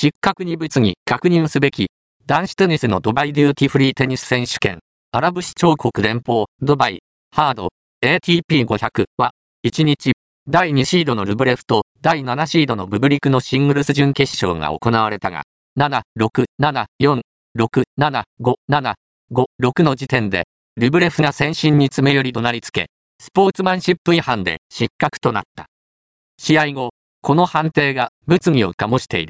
失格に物議確認すべき、男子テニスのドバイデューティフリーテニス選手権、アラブ首長国連邦、ドバイ、ハード、ATP500 は、1日、第2シードのルブレフと第7シードのブブリクのシングルス準決勝が行われたが、7、6、7、4、6、7、5、7、5、6の時点で、ルブレフが先進に詰め寄りとなりつけ、スポーツマンシップ違反で失格となった。試合後、この判定が物議を醸している。